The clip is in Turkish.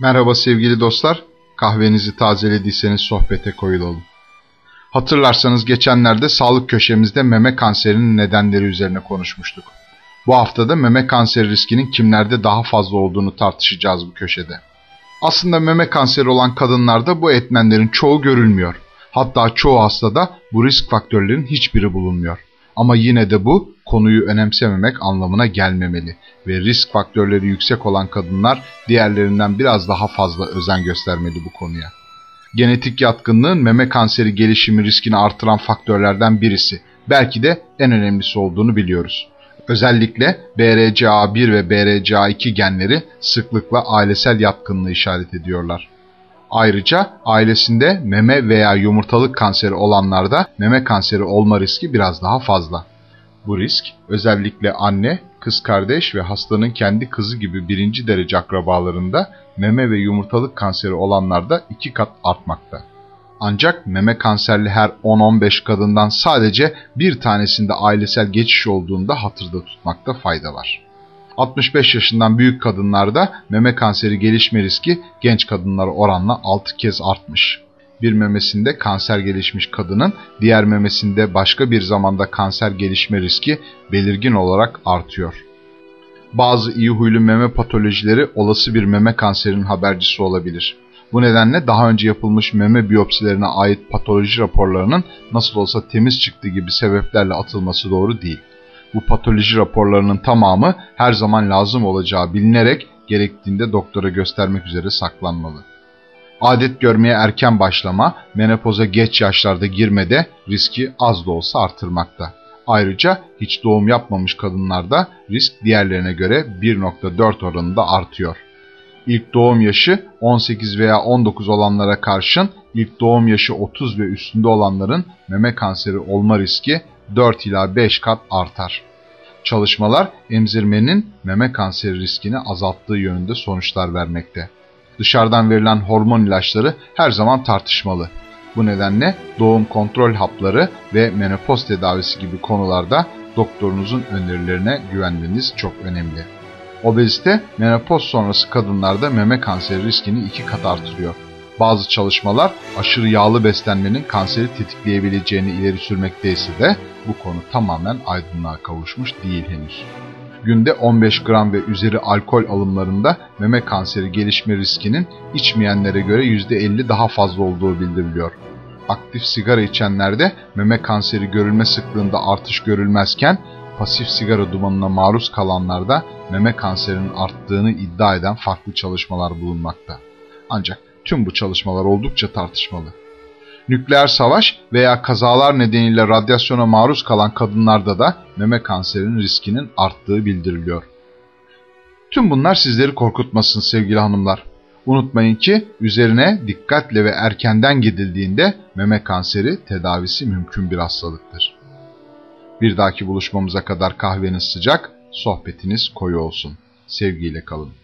Merhaba sevgili dostlar. Kahvenizi tazelediyseniz sohbete koyulalım. Hatırlarsanız geçenlerde sağlık köşemizde meme kanserinin nedenleri üzerine konuşmuştuk. Bu haftada meme kanseri riskinin kimlerde daha fazla olduğunu tartışacağız bu köşede. Aslında meme kanseri olan kadınlarda bu etmenlerin çoğu görülmüyor. Hatta çoğu hastada bu risk faktörlerin hiçbiri bulunmuyor. Ama yine de bu konuyu önemsememek anlamına gelmemeli ve risk faktörleri yüksek olan kadınlar diğerlerinden biraz daha fazla özen göstermeli bu konuya. Genetik yatkınlığın meme kanseri gelişimi riskini artıran faktörlerden birisi. Belki de en önemlisi olduğunu biliyoruz. Özellikle BRCA1 ve BRCA2 genleri sıklıkla ailesel yatkınlığı işaret ediyorlar. Ayrıca ailesinde meme veya yumurtalık kanseri olanlarda meme kanseri olma riski biraz daha fazla. Bu risk özellikle anne, kız kardeş ve hastanın kendi kızı gibi birinci derece akrabalarında meme ve yumurtalık kanseri olanlarda iki kat artmakta. Ancak meme kanserli her 10-15 kadından sadece bir tanesinde ailesel geçiş olduğunda hatırda tutmakta fayda var. 65 yaşından büyük kadınlarda meme kanseri gelişme riski genç kadınlara oranla 6 kez artmış. Bir memesinde kanser gelişmiş kadının diğer memesinde başka bir zamanda kanser gelişme riski belirgin olarak artıyor. Bazı iyi huylu meme patolojileri olası bir meme kanserinin habercisi olabilir. Bu nedenle daha önce yapılmış meme biyopsilerine ait patoloji raporlarının nasıl olsa temiz çıktı gibi sebeplerle atılması doğru değil. Bu patoloji raporlarının tamamı her zaman lazım olacağı bilinerek gerektiğinde doktora göstermek üzere saklanmalı. Adet görmeye erken başlama, menopoza geç yaşlarda girmede riski az da olsa artırmakta. Ayrıca hiç doğum yapmamış kadınlarda risk diğerlerine göre 1.4 oranında artıyor. İlk doğum yaşı 18 veya 19 olanlara karşın ilk doğum yaşı 30 ve üstünde olanların meme kanseri olma riski 4 ila 5 kat artar. Çalışmalar emzirmenin meme kanseri riskini azalttığı yönünde sonuçlar vermekte. Dışarıdan verilen hormon ilaçları her zaman tartışmalı. Bu nedenle doğum kontrol hapları ve menopoz tedavisi gibi konularda doktorunuzun önerilerine güvenmeniz çok önemli. Obezite, menopoz sonrası kadınlarda meme kanseri riskini iki kat artırıyor. Bazı çalışmalar aşırı yağlı beslenmenin kanseri tetikleyebileceğini ileri sürmekteyse de bu konu tamamen aydınlığa kavuşmuş değil henüz. Günde 15 gram ve üzeri alkol alımlarında meme kanseri gelişme riskinin içmeyenlere göre %50 daha fazla olduğu bildiriliyor. Aktif sigara içenlerde meme kanseri görülme sıklığında artış görülmezken pasif sigara dumanına maruz kalanlarda meme kanserinin arttığını iddia eden farklı çalışmalar bulunmakta. Ancak tüm bu çalışmalar oldukça tartışmalı. Nükleer savaş veya kazalar nedeniyle radyasyona maruz kalan kadınlarda da meme kanserinin riskinin arttığı bildiriliyor. Tüm bunlar sizleri korkutmasın sevgili hanımlar. Unutmayın ki üzerine dikkatle ve erkenden gidildiğinde meme kanseri tedavisi mümkün bir hastalıktır. Bir dahaki buluşmamıza kadar kahveniz sıcak, sohbetiniz koyu olsun. Sevgiyle kalın.